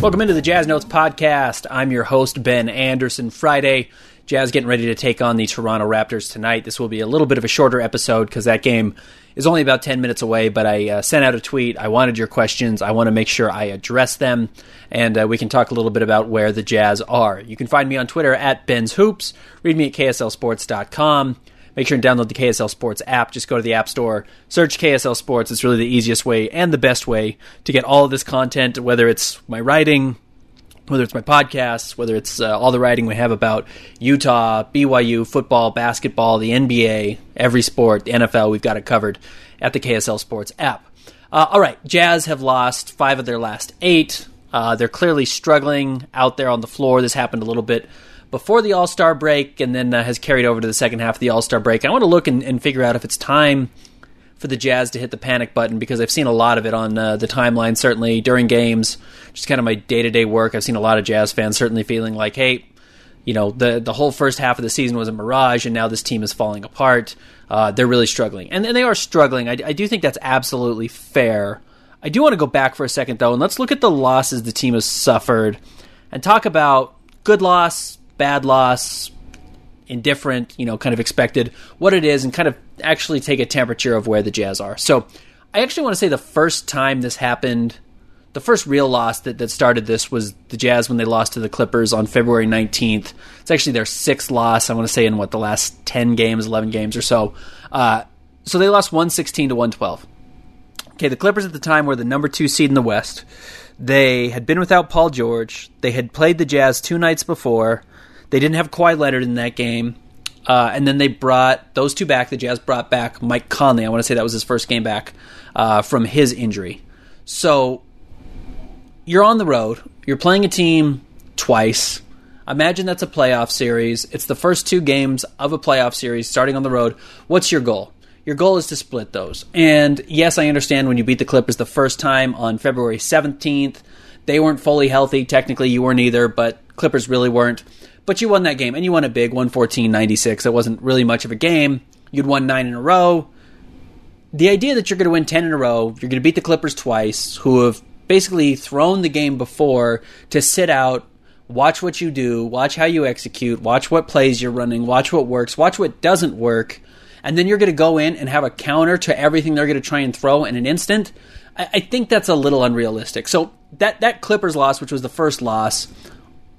Welcome into the Jazz Notes podcast. I'm your host, Ben Anderson. Friday, Jazz getting ready to take on the Toronto Raptors tonight. This will be a little bit of a shorter episode because that game is only about 10 minutes away, but I uh, sent out a tweet. I wanted your questions. I want to make sure I address them, and uh, we can talk a little bit about where the Jazz are. You can find me on Twitter at Ben's Hoops. Read me at KSLSports.com. Make sure and download the KSL Sports app. Just go to the App Store, search KSL Sports. It's really the easiest way and the best way to get all of this content, whether it's my writing, whether it's my podcasts, whether it's uh, all the writing we have about Utah, BYU, football, basketball, the NBA, every sport, the NFL, we've got it covered at the KSL Sports app. Uh, all right, Jazz have lost five of their last eight. Uh, they're clearly struggling out there on the floor. This happened a little bit before the All Star break and then uh, has carried over to the second half of the All Star break. I want to look and, and, figure out if it's time for the Jazz to hit the panic button because I've seen a lot of it on uh, the timeline, certainly during games, just kind of my day to day work. I've seen a lot of Jazz fans certainly feeling like, hey, you know, the the whole first half of the season was a mirage, and now this team is falling apart. Uh, they're really struggling, and, and they are struggling. I, I do think that's absolutely fair. I do want to go back for a second though, and let's look at the losses the team has suffered, and talk about good loss, bad loss, indifferent, you know, kind of expected, what it is, and kind of actually take a temperature of where the Jazz are. So I actually want to say the first time this happened, the first real loss that, that started this was the Jazz when they lost to the Clippers on February 19th. It's actually their sixth loss, I want to say, in what, the last 10 games, 11 games or so. Uh, so they lost 116 to 112. Okay, the Clippers at the time were the number two seed in the West. They had been without Paul George. They had played the Jazz two nights before. They didn't have Kawhi Leonard in that game. Uh, and then they brought those two back. The Jazz brought back Mike Conley. I want to say that was his first game back uh, from his injury. So you're on the road. You're playing a team twice. Imagine that's a playoff series. It's the first two games of a playoff series starting on the road. What's your goal? Your goal is to split those. And yes, I understand when you beat the Clippers the first time on February 17th, they weren't fully healthy. Technically, you weren't either, but Clippers really weren't. But you won that game, and you won a big, 114 96. It wasn't really much of a game. You'd won nine in a row. The idea that you're going to win 10 in a row, you're going to beat the Clippers twice, who have basically thrown the game before to sit out, watch what you do, watch how you execute, watch what plays you're running, watch what works, watch what doesn't work, and then you're going to go in and have a counter to everything they're going to try and throw in an instant. I, I think that's a little unrealistic. So that that Clippers loss, which was the first loss,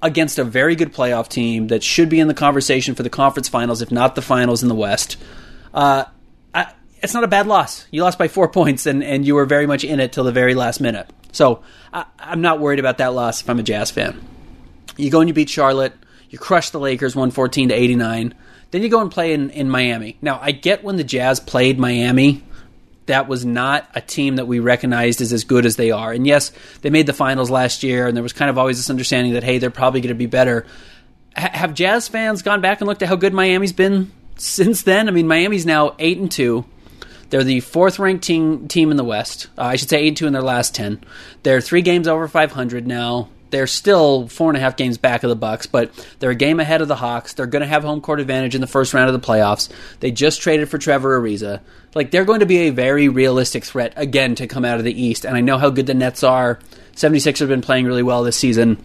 against a very good playoff team that should be in the conversation for the conference finals, if not the finals in the West. Uh, I, it's not a bad loss. You lost by four points, and, and you were very much in it till the very last minute. So I, I'm not worried about that loss if I'm a Jazz fan. You go and you beat Charlotte. You crush the Lakers 114 to 89. Then you go and play in, in Miami. Now, I get when the Jazz played Miami that was not a team that we recognized as as good as they are. And yes, they made the finals last year, and there was kind of always this understanding that hey, they're probably going to be better. H- have Jazz fans gone back and looked at how good Miami's been since then, I mean, Miami's now eight and two. They're the fourth ranked team team in the West. Uh, I should say eight and two in their last ten. They're three games over five hundred now. They're still four and a half games back of the Bucks, but they're a game ahead of the Hawks. They're going to have home court advantage in the first round of the playoffs. They just traded for Trevor Ariza. Like they're going to be a very realistic threat again to come out of the East. And I know how good the Nets are. 76 have been playing really well this season,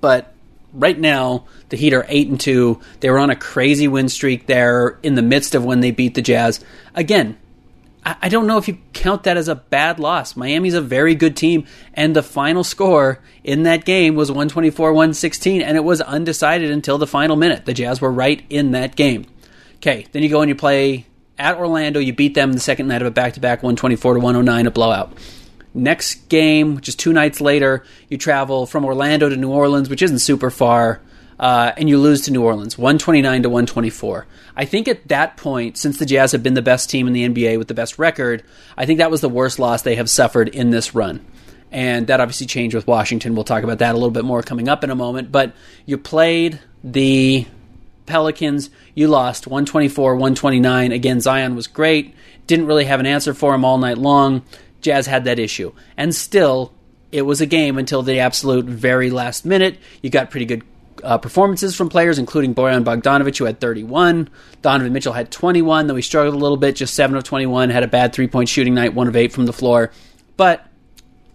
but right now the Heat are eight and two. They were on a crazy win streak there in the midst of when they beat the Jazz. Again, I don't know if you count that as a bad loss. Miami's a very good team, and the final score in that game was 124 116, and it was undecided until the final minute. The Jazz were right in that game. Okay, then you go and you play at Orlando. You beat them the second night of a back to back 124 to 109, a blowout. Next game, which is two nights later, you travel from Orlando to New Orleans, which isn't super far uh, and you lose to New Orleans, 129 to 124. I think at that point, since the Jazz have been the best team in the NBA with the best record, I think that was the worst loss they have suffered in this run. And that obviously changed with Washington. We'll talk about that a little bit more coming up in a moment. But you played the Pelicans. You lost 124 129. Again, Zion was great. Didn't really have an answer for him all night long. Jazz had that issue. And still, it was a game until the absolute very last minute. You got pretty good uh, performances from players, including Bojan Bogdanovich, who had 31. Donovan Mitchell had 21, though he struggled a little bit, just 7 of 21, had a bad three point shooting night, 1 of 8 from the floor. But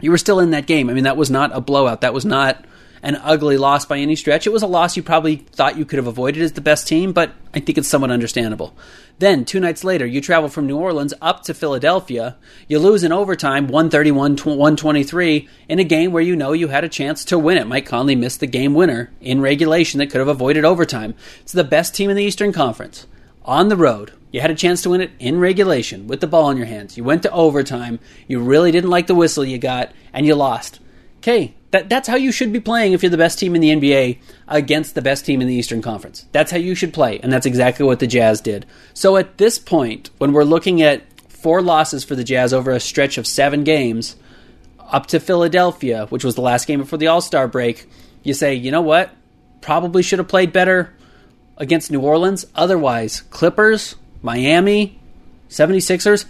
you were still in that game. I mean, that was not a blowout. That was not an ugly loss by any stretch. It was a loss you probably thought you could have avoided as the best team, but I think it's somewhat understandable. Then, two nights later, you travel from New Orleans up to Philadelphia. You lose in overtime, 131 123, in a game where you know you had a chance to win it. Mike Conley missed the game winner in regulation that could have avoided overtime. It's the best team in the Eastern Conference. On the road, you had a chance to win it in regulation with the ball in your hands. You went to overtime. You really didn't like the whistle you got, and you lost. Okay, that, that's how you should be playing if you're the best team in the NBA against the best team in the Eastern Conference. That's how you should play, and that's exactly what the Jazz did. So at this point, when we're looking at four losses for the Jazz over a stretch of seven games, up to Philadelphia, which was the last game before the All Star break, you say, you know what? Probably should have played better against New Orleans. Otherwise, Clippers, Miami, 76ers,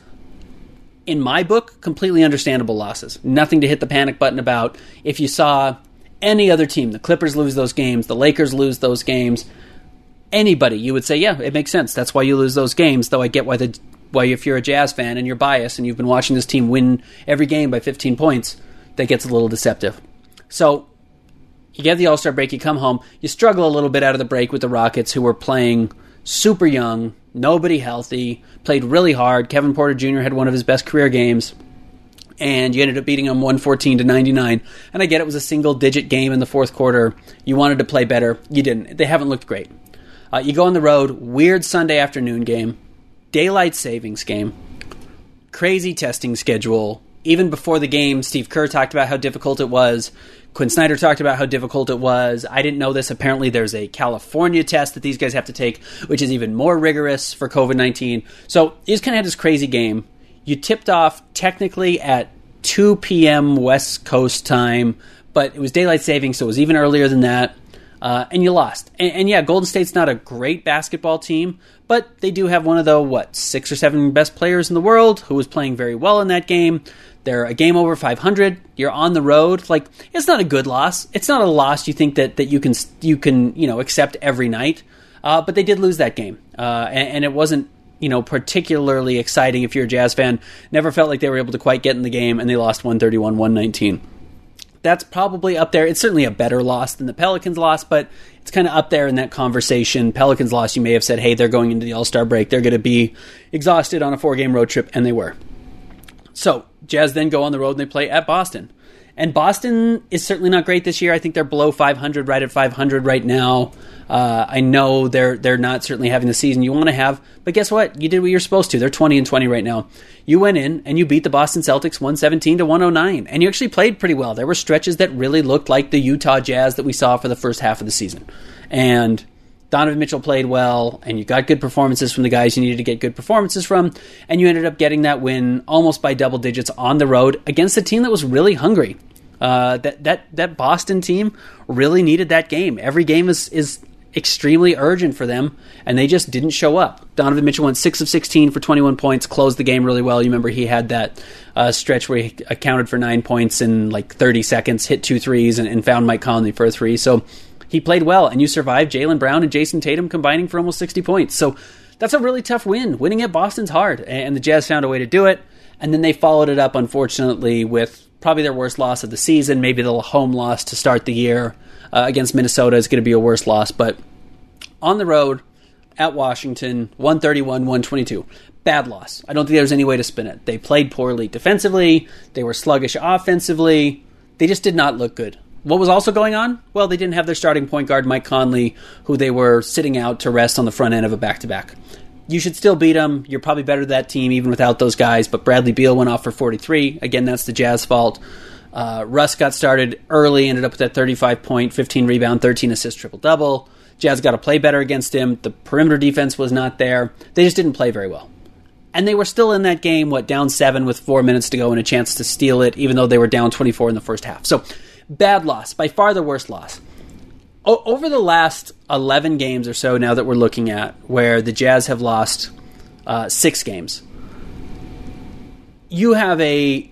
in my book, completely understandable losses. Nothing to hit the panic button about. If you saw any other team, the Clippers lose those games, the Lakers lose those games, anybody, you would say, yeah, it makes sense. That's why you lose those games. Though I get why the why if you're a Jazz fan and you're biased and you've been watching this team win every game by 15 points, that gets a little deceptive. So you get the All Star break, you come home, you struggle a little bit out of the break with the Rockets, who were playing super young, nobody healthy, played really hard. Kevin Porter Jr. had one of his best career games, and you ended up beating them 114 to 99. And I get it was a single digit game in the fourth quarter. You wanted to play better. You didn't. They haven't looked great. Uh, you go on the road, weird Sunday afternoon game, daylight savings game, crazy testing schedule. Even before the game, Steve Kerr talked about how difficult it was. Quin Snyder talked about how difficult it was. I didn't know this. Apparently, there's a California test that these guys have to take, which is even more rigorous for COVID 19. So just kind of had this crazy game. You tipped off technically at 2 p.m. West Coast time, but it was daylight saving, so it was even earlier than that. Uh, and you lost. And, and, yeah, Golden State's not a great basketball team, but they do have one of the, what, six or seven best players in the world who was playing very well in that game. They're a game over 500. You're on the road. Like it's not a good loss. It's not a loss you think that, that you can you can you know accept every night. Uh, but they did lose that game, uh, and, and, it wasn't you know particularly exciting if you're a Jazz fan. Never felt like they were able to quite get in the game, and they lost 131 119. That's probably up there. It's certainly a better loss than the Pelicans loss, but it's kind of up there in that conversation. Pelicans loss, you may have said, hey, they're going into the All Star break. They're going to be exhausted on a four game road trip, and they were. So Jazz then go on the road and they play at Boston. And Boston is certainly not great this year. I think they're below 500, right at 500 right now. Uh, I know they're they're not certainly having the season you want to have, but guess what? You did what you're supposed to. They're 20 and 20 right now. You went in and you beat the Boston Celtics 117 to 109, and you actually played pretty well. There were stretches that really looked like the Utah Jazz that we saw for the first half of the season, and Donovan Mitchell played well, and you got good performances from the guys you needed to get good performances from, and you ended up getting that win almost by double digits on the road against a team that was really hungry. Uh, that that that Boston team really needed that game. Every game is is extremely urgent for them, and they just didn't show up. Donovan Mitchell went 6 of 16 for 21 points, closed the game really well. You remember he had that uh, stretch where he accounted for nine points in like 30 seconds, hit two threes, and, and found Mike Conley for a three. So he played well, and you survived Jaylen Brown and Jayson Tatum combining for almost 60 points. So that's a really tough win. Winning at Boston's hard, and the Jazz found a way to do it. And then they followed it up, unfortunately, with probably their worst loss of the season, maybe the home loss to start the year uh, against Minnesota is going to be a worse loss. But on the road at Washington, 131 122. Bad loss. I don't think there's any way to spin it. They played poorly defensively, they were sluggish offensively. They just did not look good. What was also going on? Well, they didn't have their starting point guard, Mike Conley, who they were sitting out to rest on the front end of a back to back. You should still beat them. You're probably better than that team even without those guys. But Bradley Beal went off for 43. Again, that's the Jazz fault. Uh, Russ got started early, ended up with that 35 point, 15 rebound, 13 assist, triple double. Jazz got to play better against him. The perimeter defense was not there. They just didn't play very well. And they were still in that game, what, down seven with four minutes to go and a chance to steal it, even though they were down 24 in the first half. So, bad loss. By far the worst loss. O- over the last 11 games or so now that we're looking at, where the Jazz have lost uh, six games, you have a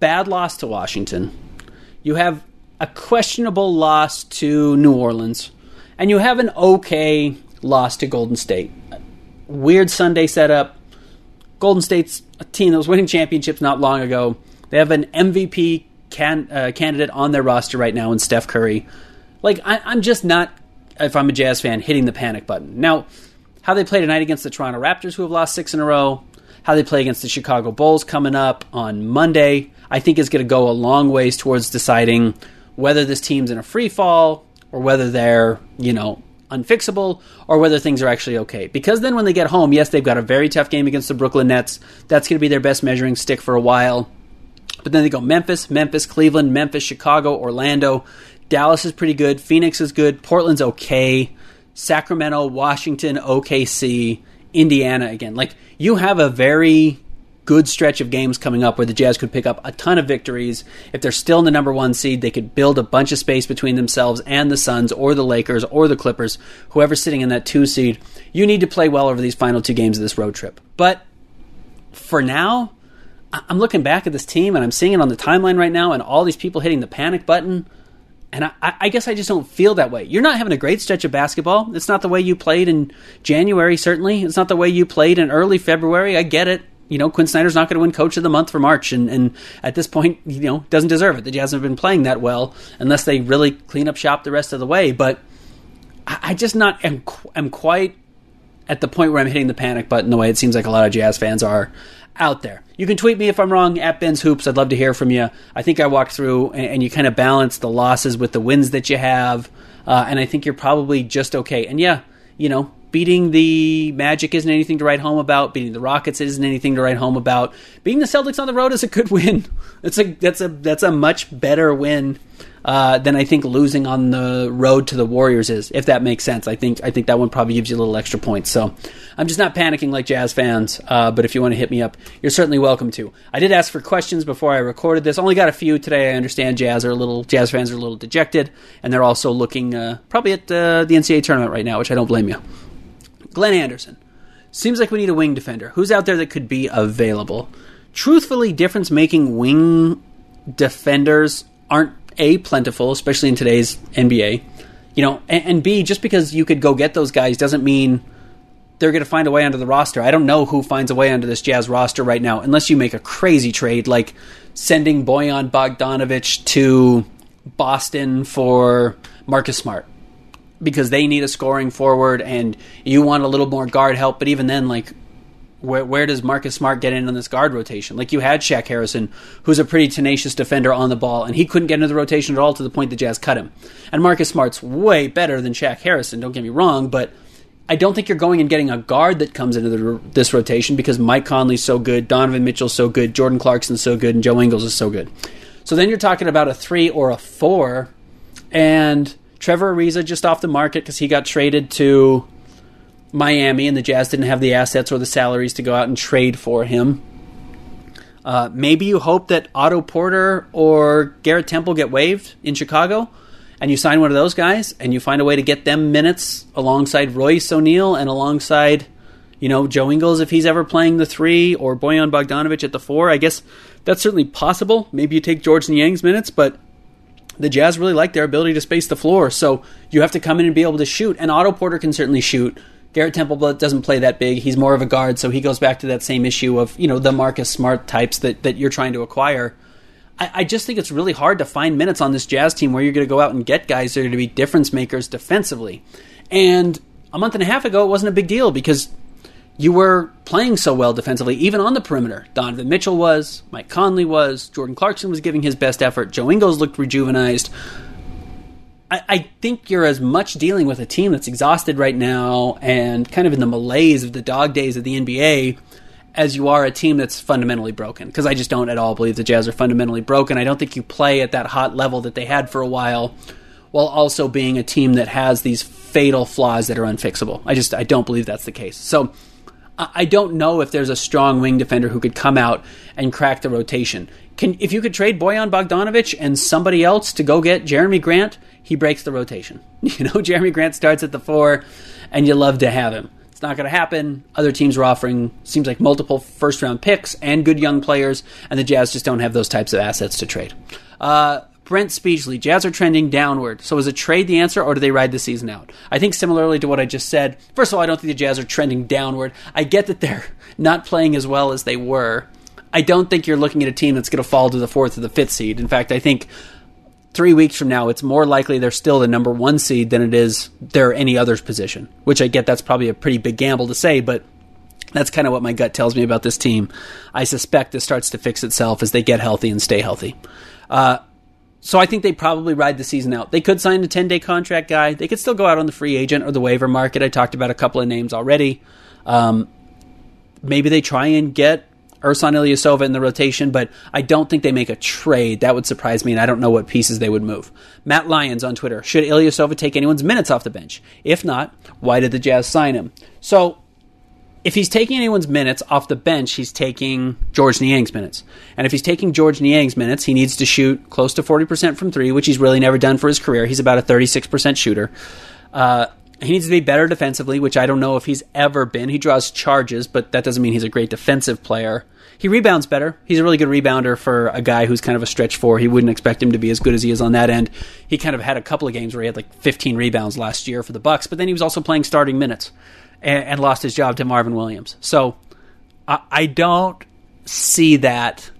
bad loss to Washington. You have a questionable loss to New Orleans. And you have an okay loss to Golden State. Weird Sunday setup. Golden State's a team that was winning championships not long ago. They have an MVP can, uh, candidate on their roster right now in Steph Curry. Like, I, I'm just not, if I'm a Jazz fan, hitting the panic button. Now, how they play tonight against the Toronto Raptors, who have lost six in a row, how they play against the Chicago Bulls coming up on Monday, I think is going to go a long ways towards deciding whether this team's in a free fall or whether they're, you know, unfixable or whether things are actually okay. Because then when they get home, yes, they've got a very tough game against the Brooklyn Nets. That's going to be their best measuring stick for a while. But then they go Memphis, Memphis, Cleveland, Memphis, Chicago, Orlando. Dallas is pretty good. Phoenix is good. Portland's okay. Sacramento, Washington, OKC, Indiana again. Like you have a very good stretch of games coming up where the Jazz could pick up a ton of victories. If they're still in the number one seed, they could build a bunch of space between themselves and the Suns or the Lakers or the Clippers, whoever's sitting in that two seed. You need to play well over these final two games of this road trip. But for now, I'm looking back at this team and I'm seeing it on the timeline right now and all these people hitting the panic button. And I, I, guess I just don't feel that way. You're not having a great stretch of basketball. It's not the way you played in January, certainly. It's not the way you played in early February. I get it you know, Quin Snyder's not going to win Coach of the Month for March, and, and at this point, you know, doesn't deserve it. The Jazz haven't been playing that well unless they really clean up shop the rest of the way. But I, I just not am, am quite at the point where I'm hitting the panic button the way it seems like a lot of Jazz fans are out there. You can tweet me if I'm wrong at Ben's Hoops. I'd love to hear from you. I think I walked through and, and you kind of balance the losses with the wins that you have, uh, and I think you're probably just okay. And yeah, you know, beating the Magic isn't anything to write home about. Beating the Rockets isn't anything to write home about. Beating the Celtics on the road is a good win. It's a that's a that's a much better win uh, than I think losing on the road to the Warriors is. If that makes sense, I think I think that one probably gives you a little extra points. So I'm just not panicking like Jazz fans. Uh, but if you want to hit me up, you're certainly welcome to. I did ask for questions before I recorded this. Only got a few today. I understand Jazz are a little Jazz fans are a little dejected, and they're also looking uh, probably at uh, the NCAA tournament right now, which I don't blame you. Glenn Anderson. Seems like we need a wing defender. Who's out there that could be available? Truthfully, difference making wing defenders aren't A, plentiful, especially in today's NBA. You know, and, and B, just because you could go get those guys doesn't mean they're going to find a way onto the roster. I don't know who finds a way onto this Jazz roster right now, unless you make a crazy trade like sending Bojan Bogdanovich to Boston for Marcus Smart because they need a scoring forward and you want a little more guard help. But even then, like, where, where does Marcus Smart get in on this guard rotation? Like, you had Shaq Harrison, who's a pretty tenacious defender on the ball, and he couldn't get into the rotation at all to the point the Jazz cut him. And Marcus Smart's way better than Shaq Harrison, don't get me wrong, but I don't think you're going and getting a guard that comes into the, this rotation because Mike Conley's so good, Donovan Mitchell's so good, Jordan Clarkson's so good, and Joe Ingles is so good. So then you're talking about a three or a four, and Trevor Ariza just off the market because he got traded to Miami, and the Jazz didn't have the assets or the salaries to go out and trade for him. Uh, maybe you hope that Otto Porter or Garrett Temple get waived in Chicago, and you sign one of those guys and you find a way to get them minutes alongside Royce O'Neale and alongside, you know, Joe Ingles if he's ever playing the three or Bojan Bogdanovich at the four, I guess that's certainly possible. Maybe you take Georges Niang's minutes, but the Jazz really like their ability to space the floor, so you have to come in and be able to shoot. And Otto Porter can certainly shoot. Garrett Temple doesn't play that big. He's more of a guard, so he goes back to that same issue of you know the Marcus Smart types that that you're trying to acquire. I, I just think it's really hard to find minutes on this Jazz team where you're going to go out and get guys that are going to be difference makers defensively. And a month and a half ago, it wasn't a big deal because you were playing so well defensively, even on the perimeter. Donovan Mitchell was, Mike Conley was, Jordan Clarkson was giving his best effort, Joe Ingles looked rejuvenized. I, I, think you're as much dealing with a team that's exhausted right now and kind of in the malaise of the dog days of the NBA as you are a team that's fundamentally broken. Because I just don't at all believe the Jazz are fundamentally broken. I don't think you play at that hot level that they had for a while while also being a team that has these fatal flaws that are unfixable. I just I don't believe that's the case. So I don't know if there's a strong wing defender who could come out and crack the rotation. Can if you could trade Bojan Bogdanovic and somebody else to go get Jerami Grant, he breaks the rotation. You know, Jerami Grant starts at the four, and you love to have him. It's not going to happen. Other teams are offering seems like multiple first round picks and good young players, and the Jazz just don't have those types of assets to trade. Uh, Brent Speechley, Jazz are trending downward. So is a trade the answer, or do they ride the season out? I think similarly to what I just said. First of all, I don't think the Jazz are trending downward. I get that they're not playing as well as they were. I don't think you're looking at a team that's going to fall to the fourth or the fifth seed. In fact, I think three weeks from now, it's more likely they're still the number one seed than it is they're any other's position. Which I get that's probably a pretty big gamble to say, but that's kind of what my gut tells me about this team. I suspect this starts to fix itself as they get healthy and stay healthy. Uh, so I think they probably ride the season out. They could sign a 10 day contract guy. They could still go out on the free agent or the waiver market. I talked about a couple of names already. Um, maybe they try and get Ersan Ilyasova in the rotation, but I don't think they make a trade. That would surprise me, and I don't know what pieces they would move. Matt Lyons on Twitter Should Ilyasova take anyone's minutes off the bench? If not, why did the Jazz sign him? So if he's taking anyone's minutes off the bench, he's taking Georges Niang's minutes. And if he's taking Georges Niang's minutes, he needs to shoot close to 40% from three, which he's really never done for his career. He's about a 36% shooter. Uh, he needs to be better defensively, which I don't know if he's ever been. He draws charges, but that doesn't mean he's a great defensive player. He rebounds better. He's a really good rebounder for a guy who's kind of a stretch four. He wouldn't expect him to be as good as he is on that end. He kind of had a couple of games where he had like 15 rebounds last year for the Bucks, but then he was also playing starting minutes and, and lost his job to Marvin Williams. So I, I don't see that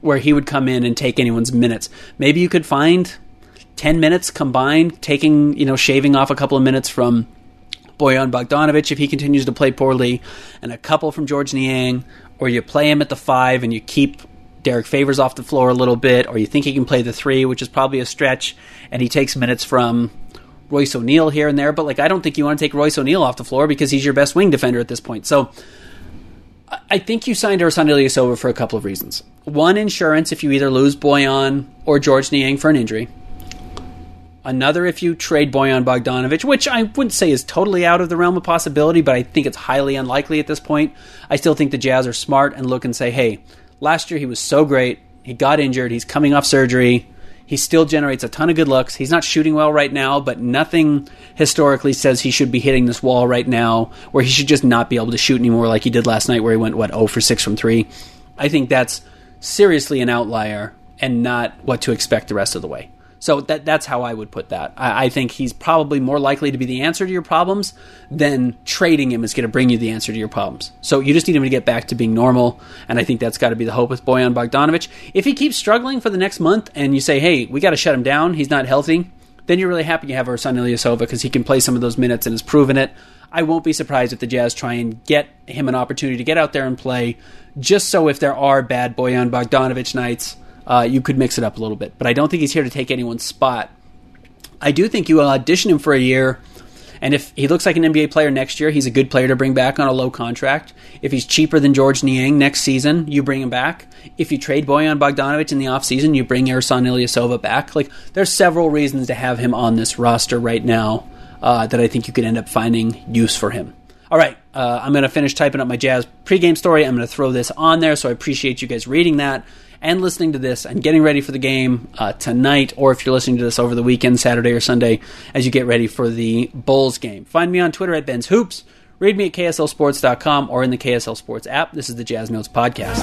where he would come in and take anyone's minutes. Maybe you could find 10 minutes combined, taking, you know, shaving off a couple of minutes from Bojan Bogdanovich if he continues to play poorly, and a couple from Georges Niang, or you play him at the five and you keep Derrick Favors off the floor a little bit, or you think he can play the three, which is probably a stretch, and he takes minutes from Royce O'Neale here and there, but like I don't think you want to take Royce O'Neale off the floor because he's your best wing defender at this point. So I think you signed Ersan Ilyasova for a couple of reasons. One, insurance if you either lose Bojan or Georges Niang for an injury. Another, if you trade Bojan Bogdanovich, which I wouldn't say is totally out of the realm of possibility, but I think it's highly unlikely at this point. I still think the Jazz are smart and look and say, hey, last year he was so great. He got injured. He's coming off surgery. He still generates a ton of good looks. He's not shooting well right now, but nothing historically says he should be hitting this wall right now, where he should just not be able to shoot anymore like he did last night, where he went, what, 0 for 6 from 3. I think that's seriously an outlier and not what to expect the rest of the way. So that that's how I would put that. I, I, think he's probably more likely to be the answer to your problems than trading him is going to bring you the answer to your problems. So you just need him to get back to being normal, and I think that's got to be the hope with Bojan Bogdanovich. If he keeps struggling for the next month, and you say, "Hey, we got to shut him down. He's not healthy," then you're really happy you have Ersan Ilyasova because he can play some of those minutes and has proven it. I won't be surprised if the Jazz try and get him an opportunity to get out there and play, just so if there are bad Bojan Bogdanovich nights uh, you could mix it up a little bit. But I don't think he's here to take anyone's spot. I do think you audition him for a year, and if he looks like an NBA player next year, he's a good player to bring back on a low contract. If he's cheaper than Georges Niang next season, you bring him back. If you trade Bojan Bogdanovich in the offseason, you bring Ersan Ilyasova back. Like, there's several reasons to have him on this roster right now uh, that I think you could end up finding use for him. All right, uh, I'm going to finish typing up my Jazz pregame story. I'm going to throw this on there, so I appreciate you guys reading that and listening to this and getting ready for the game uh, tonight, or if you're listening to this over the weekend, Saturday or Sunday, as you get ready for the Bulls game. Find me on Twitter at Ben's Hoops. Read me at KSLSports.com or in the KSL Sports app. This is the Jazz Notes Podcast.